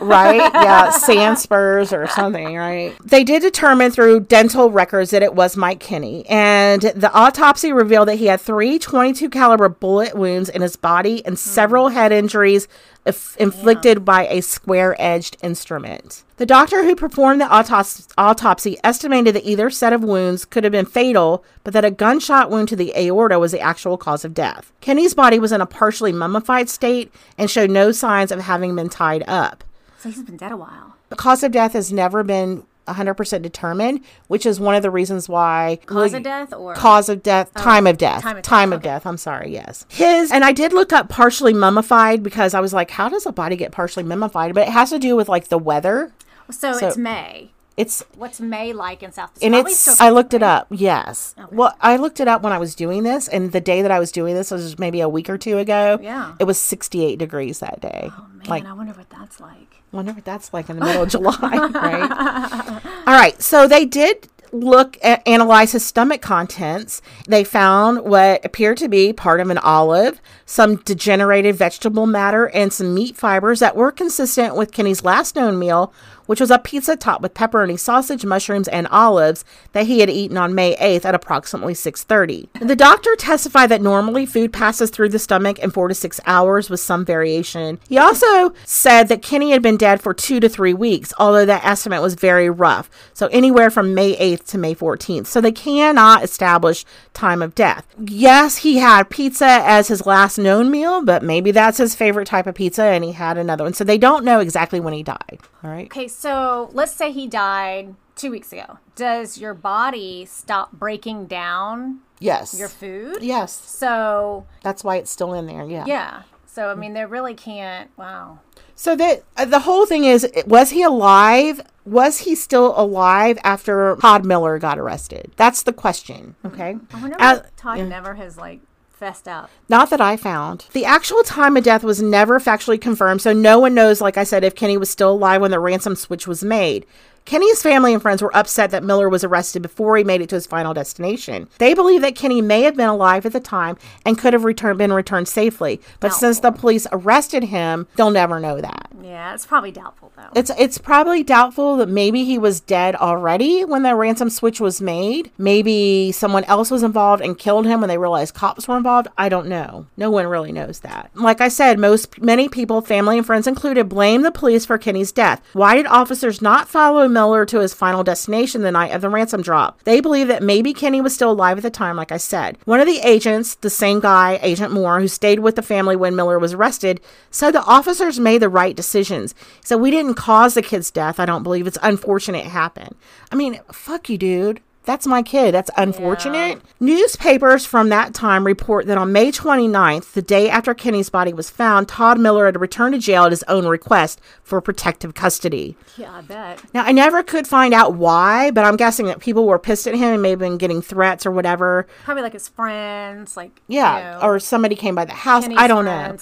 right? Yeah, sand spurs or something, right? They did determine through dental records that it was Mike Kinney, and the autopsy revealed that he had three 22 caliber bullet wounds in his body and hmm. several head injuries if- inflicted by a square-edged instrument. The doctor who performed the autos- autopsy estimated that either set of wounds could have been fatal, but that a gunshot wound to the aorta was the actual cause of death. Kinney's body was in a partially mummified state and showed no signs of having been tied up. So he's been dead a while. The cause of death has never been 100% determined, which is one of the reasons why Cause of death or cause of death, oh, time of death, time of time death, of okay. death. I'm sorry. Yes, his and I did look up partially mummified because I was like, how does a body get partially mummified? But it has to do with like the weather. so, so- it's May. It's What's May like in South? and probably it's I looked it up. Yes. Well, I looked it up when I was doing this, and the day that I was doing this was maybe a week or two ago. Oh, yeah. It was 68 degrees that day. Oh, Man, like I wonder what that's like. wonder what that's like in the middle of July, right? All right, so they did look at analyze his stomach contents. They found what appeared to be part of an olive, some degenerated vegetable matter, and some meat fibers that were consistent with Kinney's last known meal, which was a pizza topped with pepperoni sausage, mushrooms, and olives that he had eaten on May 8th at approximately 6:30. The doctor testified that normally food passes through the stomach in 4 to 6 hours with some variation. He also said that Kinney had been dead for 2 to 3 weeks, although that estimate was very rough. So anywhere from May 8th to May 14th. So they cannot establish time of death. Yes, he had pizza as his last known meal, but maybe that's his favorite type of pizza and he had another one. So they don't know exactly when he died. All right. Okay, let's say he died two weeks ago. Does your body stop breaking down Yes. your food? Yes. So That's why it's still in there. Yeah. yeah. So I mean, they really can't. Wow. So that uh, the whole thing is, was he alive? Was he still alive after Todd Miller got arrested? That's the question. Okay. I wonder what Todd never has like fessed up. Not that I found. The actual time of death was never factually confirmed, so no one knows, like I said, if Kinney was still alive when the ransom switch was made. Kinney's family and friends were upset that Miller was arrested before he made it to his final destination. They believe that Kinney may have been alive at the time and could have returned, been returned safely, but since the police arrested him, they'll never know that. Yeah, it's probably doubtful though. It's it's probably doubtful that maybe he was dead already when the ransom switch was made. Maybe someone else was involved and killed him when they realized cops were involved. I don't know. No one really knows that. Like I said, most many people, family and friends included, blame the police for Kinney's death. Why did officers not follow Miller to his final destination the night of the ransom drop? They believe that maybe Kinney was still alive at the time, like I said. One of the agents, the same guy, Agent Moore, who stayed with the family when Miller was arrested, said the officers made the right decisions. Said, We didn't cause the kid's death. I don't believe it's unfortunate it happened. I mean, fuck you, dude. That's my kid. That's unfortunate. Newspapers from that time report that on May 29th, the day after Kinney's body was found, Todd Miller had returned to jail at his own request for protective custody. yeah, I bet. Now, I never could find out why, but I'm guessing that people were pissed at him and may have been getting threats or whatever. Probably like his friends, like Yeah, you know, or somebody came by the house. Kinney's I don't know.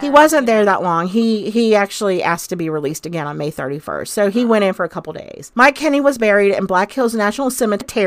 He wasn't there that long. He he actually asked to be released again on May 31st. So he went in for a couple days. Mike Kinney was buried in Black Hills National Cemetery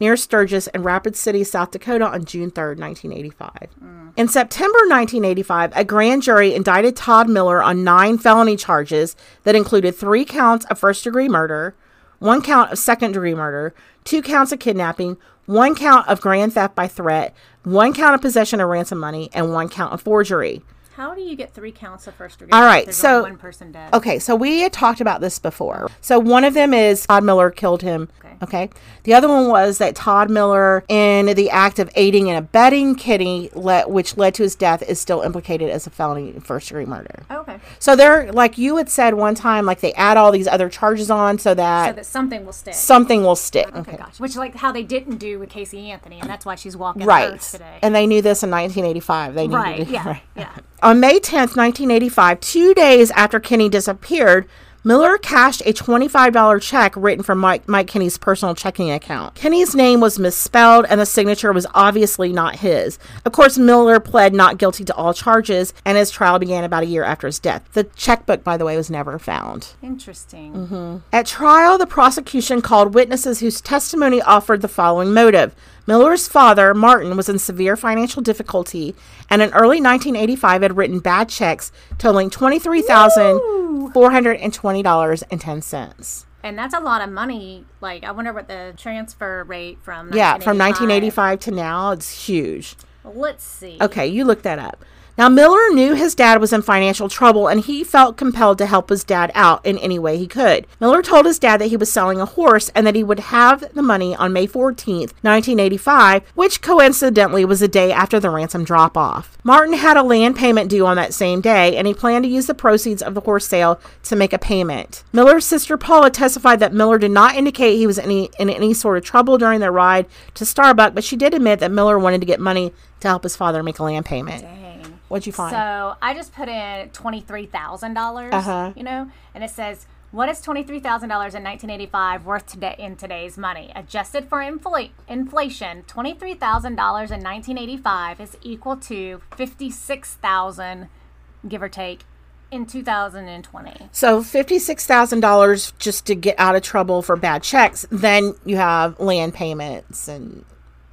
near Sturgis in Rapid City, South Dakota on June 3, 1985. In September 1985, a grand jury indicted Todd Miller on nine felony charges that included three counts of first degree murder, one count of second degree murder, two counts of kidnapping, one count of grand theft by threat, one count of possession of ransom money, and one count of forgery. How do you get three counts of first degree? All if so- one person dead. Okay, so we had talked about this before. So one of them is Todd Miller killed him. Okay. Okay. The other one was that Todd Miller, in the act of aiding and abetting Kitty, le- which led to his death, is still implicated as a felony first degree murder. Oh, okay, So they're like you had said one time, like they add all these other charges on so so that that something will stick. something will stick. Okay, gotcha. Which like how they didn't do with Casey Anthony, and that's why she's walking Right. today. And they knew this in 1985. They knew right. Yeah. Yeah. On May 10th, 1985, two days after Kinney disappeared, Miller cashed a $25 check written from Mike, Mike Kinney's personal checking account. Kinney's name was misspelled and the signature was obviously not his. Of course, Miller pled not guilty to all charges and his trial began about a year after his death. The checkbook, by the way, was never found. Interesting. Mm-hmm. At trial, the prosecution called witnesses whose testimony offered the following motive. Miller's father, Martin, was in severe financial difficulty and in early 1985 had written bad checks totaling $23,420.10. And that's a lot of money. Like, I wonder what the transfer rate from Yeah, from 1985 1985 to now, it's huge. Let's see. Okay, you look that up. Now, Miller knew his dad was in financial trouble and he felt compelled to help his dad out in any way he could. Miller told his dad that he was selling a horse and that he would have the money on May 14th, 1985, which coincidentally was the day after the ransom drop off. Martin had a land payment due on that same day and he planned to use the proceeds of the horse sale to make a payment. Miller's sister Paula testified that Miller did not indicate he was any, in any sort of trouble during their ride to Starbucks, but she did admit that Miller wanted to get money to help his father make a land payment. What'd you find? So I just put in twenty three thousand dollars. Uh-huh. You know, and it says what is twenty three thousand dollars in nineteen eighty five worth today in today's money, adjusted for infl- inflation. Twenty three thousand dollars in nineteen eighty five is equal to fifty six thousand, give or take, in two thousand and twenty. So fifty-six thousand dollars just to get out of trouble for bad checks. Then you have land payments and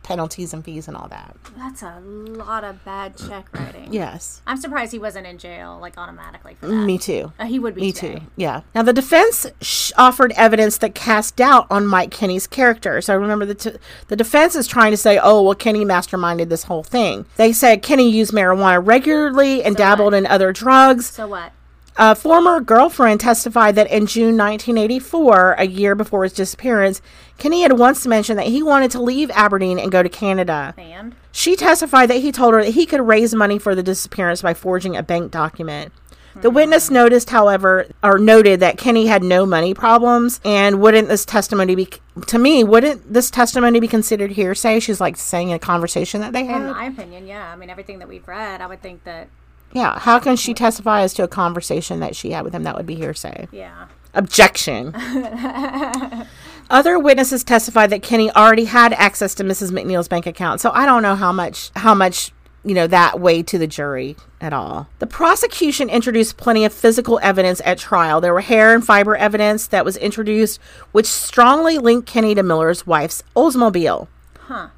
penalties and fees and all that. That's a lot of bad check writing. Yes, I'm surprised he wasn't in jail like automatically for that. me too. Uh, he would be Me today. too. Yeah. Now the defense sh- offered evidence that cast doubt on Mike Kinney's character. So I remember the t- the defense is trying to say, "Oh, well, Kinney masterminded this whole thing." They said Kinney used marijuana regularly and dabbled what? in other drugs. So what? A former girlfriend testified that in June 1984, a year before his disappearance, Kinney had once mentioned that he wanted to leave Aberdeen and go to Canada. And She testified that he told her that he could raise money for the disappearance by forging a bank document. The hmm. witness noticed, however, or noted that Kinney had no money problems, and wouldn't this testimony be, to me, wouldn't this testimony be considered hearsay? She's like saying a conversation that they had. in my opinion, yeah. I mean, everything that we've read, I would think that Yeah, how can she testify as to a conversation that she had with him? That would be hearsay. yeah. Objection. Other witnesses testified that Kinney already had access to Mrs. McNeil's bank account, so I don't know how much how much you know that weighed to the jury at all. The prosecution introduced plenty of physical evidence at trial. There were hair and fiber evidence that was introduced, which strongly linked Kinney to Miller's wife's Oldsmobile. Huh.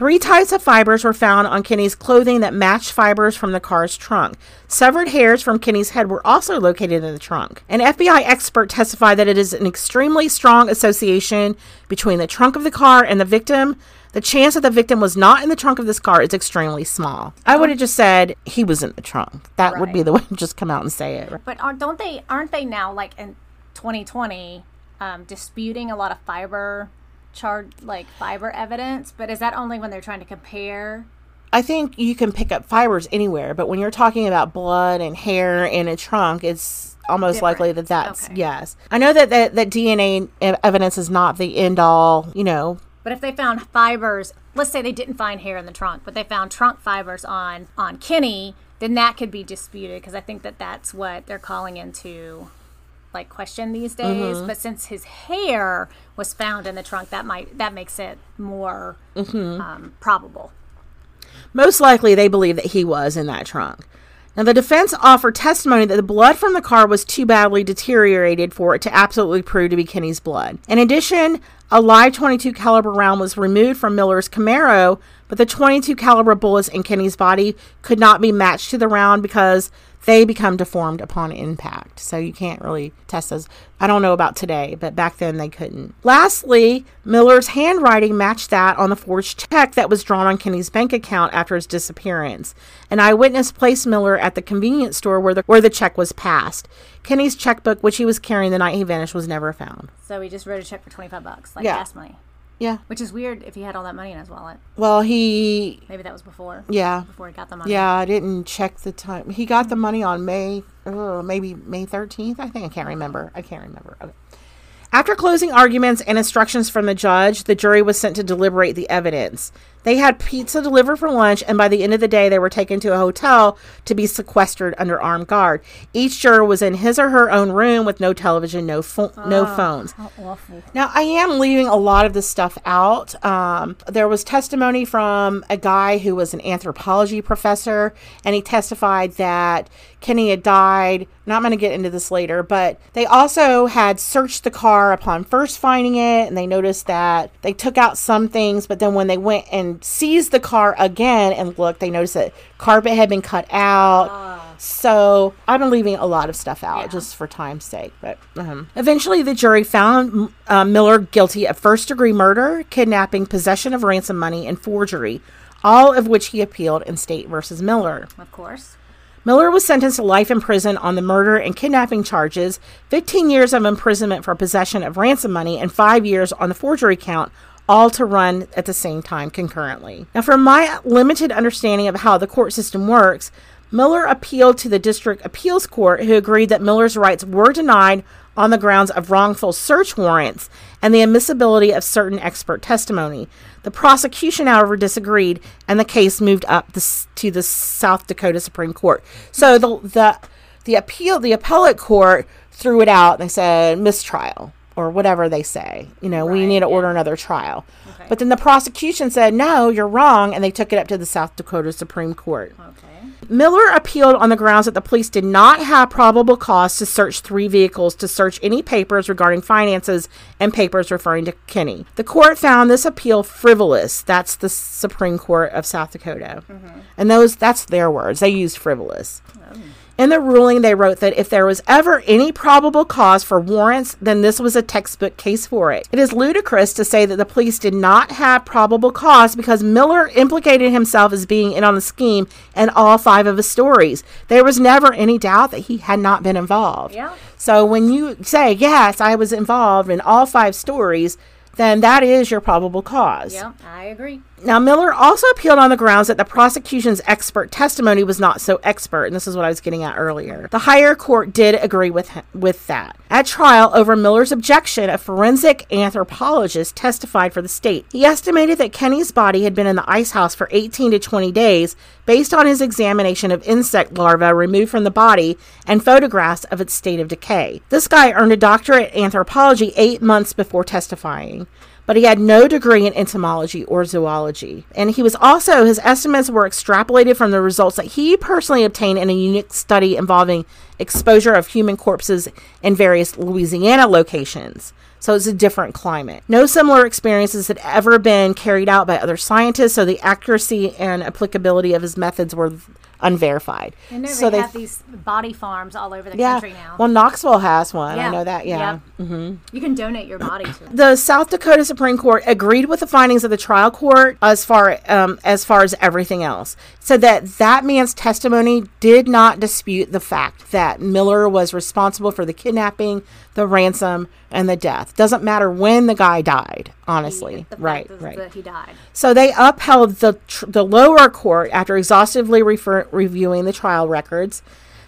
Three types of fibers were found on Kinney's clothing that matched fibers from the car's trunk. Severed hairs from Kinney's head were also located in the trunk. An FBI expert testified that it is an extremely strong association between the trunk of the car and the victim. The chance that the victim was not in the trunk of this car is extremely small. I would have just said he was in the trunk. That would be the way to just come out and say it. But aren't don't they aren't they now like in 2020 um, disputing a lot of fiber chart like fiber evidence? But is that only when they're trying to compare? I think you can pick up fibers anywhere, but when you're talking about blood and hair in a trunk, it's almost Different. likely that that's Okay. yes. I know that, that that DNA evidence is not the end all. You know, But if they found fibers, let's say they didn't find hair in the trunk, but they found trunk fibers on on Kinney, then that could be disputed because I think that that's what they're calling into like question these days. Mm-hmm. But since his hair was found in the trunk, that might that makes it more Mm-hmm. um, probable. most likely they believe that he was in that trunk. Now, the defense offered testimony that the blood from the car was too badly deteriorated for it to absolutely prove to be Kinney's blood. In addition, a live 22 caliber round was removed from Miller's Camaro, but the 22 caliber bullets in Kinney's body could not be matched to the round because they become deformed upon impact. So you can't really test those. I don't know about today, but back then they couldn't. Lastly, Miller's handwriting matched that on the forged check that was drawn on Kinney's bank account after his disappearance. An eyewitness placed Miller at the convenience store where the where the check was passed. Kinney's checkbook, which he was carrying the night he vanished, was never found. So he just wrote a check for twenty five bucks, like Yeah. gas money, Yeah. which is weird if he had all that money in his wallet. Well, he Maybe that was before. yeah. Before he got the money. Yeah, I didn't check the time. He got the money on May, oh, maybe May 13th. I think I can't remember. I can't remember. Okay. After closing arguments and instructions from the judge, the jury was sent to deliberate the evidence. They had pizza delivered for lunch, and by the end of the day, they were taken to a hotel to be sequestered under armed guard. Each juror was in his or her own room with no television, no pho- no phones. How awful. Now, I am leaving a lot of this stuff out. Um, there was testimony from a guy who was an anthropology professor, and he testified that Kinney had died. Not going to get into this later, but they also had searched the car upon first finding it, and they noticed that they took out some things, but then when they went and seized the car again and look, they noticed that carpet had been cut out. So I've been leaving a lot of stuff out Yeah. just for time's sake. But um, eventually, the jury found uh, Miller guilty of first degree murder, kidnapping, possession of ransom money, and forgery, all of which he appealed in State versus Miller. Of course. Miller was sentenced to life in prison on the murder and kidnapping charges, 15 years of imprisonment for possession of ransom money, and five years on the forgery count, all to run at the same time concurrently. Now, from my limited understanding of how the court system works, Miller appealed to the district appeals court, who agreed that Miller's rights were denied on the grounds of wrongful search warrants and the admissibility of certain expert testimony. The prosecution, however, disagreed, and the case moved up the, to the South Dakota Supreme Court. So the the the appeal, the appellate court threw it out. They said mistrial or whatever they say. You know, we need to yeah. order another trial. Okay. But then the prosecution said, no, you're wrong, and they took it up to the South Dakota Supreme Court. Okay. Miller appealed on the grounds that the police did not have probable cause to search three vehicles to search any papers regarding finances and papers referring to Kinney. The court found this appeal frivolous. That's the Supreme Court of South Dakota. Mm-hmm. And those that's their words. They used frivolous. Oh. In the ruling, they wrote that if there was ever any probable cause for warrants, then this was a textbook case for it. It is ludicrous to say that the police did not have probable cause because Miller implicated himself as being in on the scheme in all five of his stories. There was never any doubt that he had not been involved. Yeah. So when you say, yes, I was involved in all five stories, then that is your probable cause. Yep. I agree. Now, Miller also appealed on the grounds that the prosecution's expert testimony was not so expert, and this is what I was getting at earlier. The higher court did agree with him, with that. At trial, over Miller's objection, a forensic anthropologist testified for the state. He estimated that Kinney's body had been in the ice house for 18 to 20 days based on his examination of insect larvae removed from the body and photographs of its state of decay. This guy earned a doctorate in anthropology eight months before testifying but he had no degree in entomology or zoology. And he was also, his estimates were extrapolated from the results that he personally obtained in a unique study involving exposure of human corpses in various Louisiana locations. So it's a different climate. No similar experiences had ever been carried out by other scientists, so the accuracy and applicability of his methods were unverified. Know so they have these body farms all over the yeah. country now. Well, Knoxville has one. I know that. Yeah. Yep. You can donate your body to them. the South Dakota Supreme Court agreed with the findings of the trial court as far um, as far as everything else. Said that that man's testimony did not dispute the fact that Miller was responsible for the kidnapping, the ransom, and the death. Doesn't matter when the guy died. Honestly, The right, right. That he died. So they upheld the tr- the lower court after exhaustively refer- reviewing the trial records.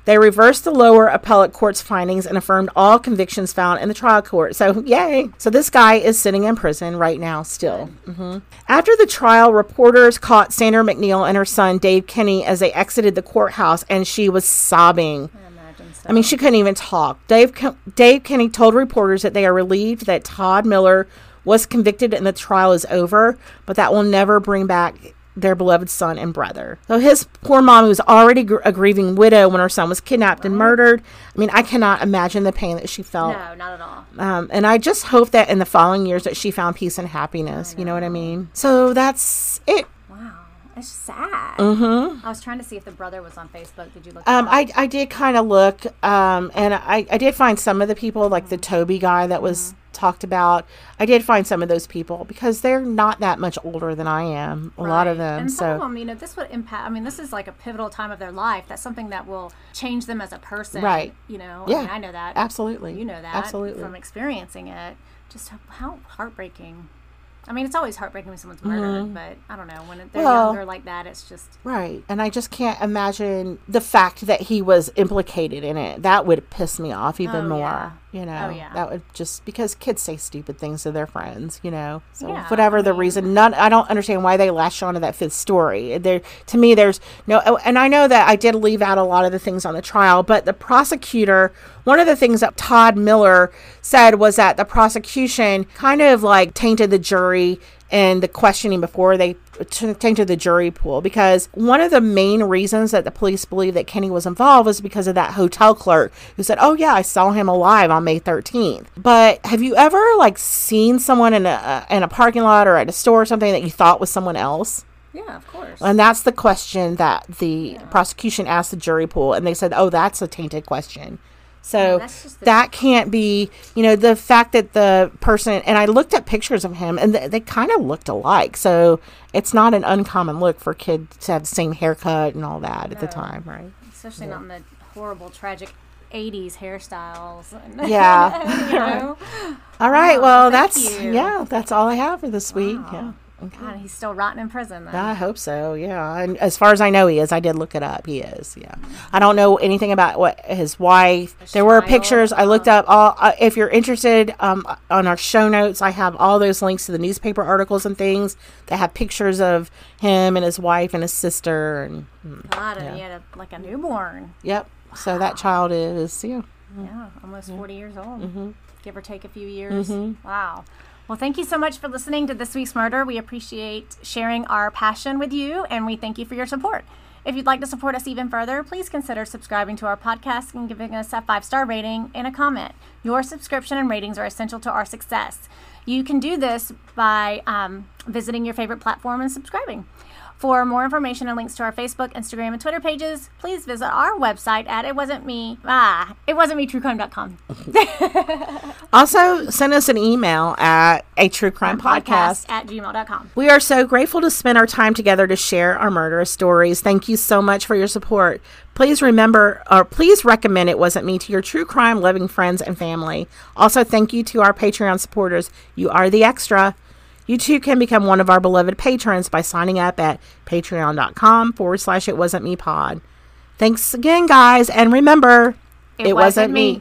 They reversed the lower appellate court's findings and affirmed all convictions found in the trial court. So, yay. So, this guy is sitting in prison right now, still. hmm After the trial, reporters caught Sandra McNeil and her son, Dave Kinney, as they exited the courthouse, and she was sobbing. I imagine so. I mean, she couldn't even talk. Dave Dave Kinney told reporters that they are relieved that Todd Miller was convicted and the trial is over, but that will never bring back their beloved son and brother. So his poor mom, who was already gr- a grieving widow when her son was kidnapped and murdered. I mean, I cannot imagine the pain that she felt. no, not at all. Um, and I just hope that in the following years that she found peace and happiness. You know what I mean? So that's it. Wow, it's sad. Mm-hmm. I was trying to see if the brother was on Facebook. Did you look? Um. I, I did kind of look, um, and I, I did find some of the people, like the Toby guy that was talked about. I did find some of those people because they're not that much older than I am. A lot of them. And some so of them, you know, this would impact. I mean, this is like a pivotal time of their life. That's something that will change them as a person. Right. You know. Yeah. I, mean, I know that. absolutely, You know that. absolutely. From experiencing it. Just how, heartbreaking. I mean, it's always heartbreaking when someone's murdered, but I don't know when they're Mm-hmm. Well- younger like that. It's just Right. And I just can't imagine the fact that he was implicated in it. That would piss me off even Oh, more. yeah. You oh, know, Oh, yeah. that would just because kids say stupid things to their friends. You know, so Yeah, whatever I the mean- reason, none. I don't understand why they latched onto that fifth story. There, to me, there's no. oh, And I know that I did leave out a lot of the things on the trial, but the prosecutor, one of the things that Todd Miller said was that the prosecution kind of like tainted the jury and the questioning before they t- tainted the jury pool because one of the main reasons that the police believe that Kinney was involved was because of that hotel clerk who said, "Oh yeah, I saw him alive on May 13th." But have you ever like seen someone in a in a parking lot or at a store or something that you thought was someone else? Yeah, of course. And that's the question that the prosecution asked the jury pool, and they said, "Oh, that's a tainted question." So the- that can't be, you know, the fact that the person and I looked at pictures of him, and th- they kind of looked alike. So it's not an uncommon look for kids to have the same haircut and all that at the time, right? Especially not in the horrible, tragic 80s hairstyles. Yeah. you know? All right. Well, that's you. yeah, that's all I have for this week. Yeah. God, he's still rotting in prison. Then. I hope so. Yeah, and as far as I know, he is. I did look it up. He is. Yeah, I don't know anything about what his wife. There were pictures. I looked up all. Uh, if you're interested, um, on our show notes, I have all those links to the newspaper articles and things that have pictures of him and his wife and his sister. And God, and he had a, like a newborn. yep. So that child is yeah. Yeah, almost 40 years old. Mm-hmm. Give or take a few years. Wow. Well, thank you so much for listening to This Week's Murder. We appreciate sharing our passion with you, and we thank you for your support. If you'd like to support us even further, please consider subscribing to our podcast and giving us a five star rating and a comment. Your subscription and ratings are essential to our success. You can do this by um, visiting your favorite platform and subscribing. For more information and links to our Facebook, Instagram, and Twitter pages, please visit our website at it wasn't me ah it wasn't me truecrime.com. Also, send us an email at a true crime podcast. podcast at gmail.com. We are so grateful to spend our time together to share our murderous stories. Thank you so much for your support. Please remember, or please recommend It Wasn't Me to your true crime loving friends and family. Also, thank you to our Patreon supporters. You are the extra. You too can become one of our beloved patrons by signing up at patreon.com forward slash It Wasn't Me pod. Thanks again, guys. And remember, it, wasn't, me.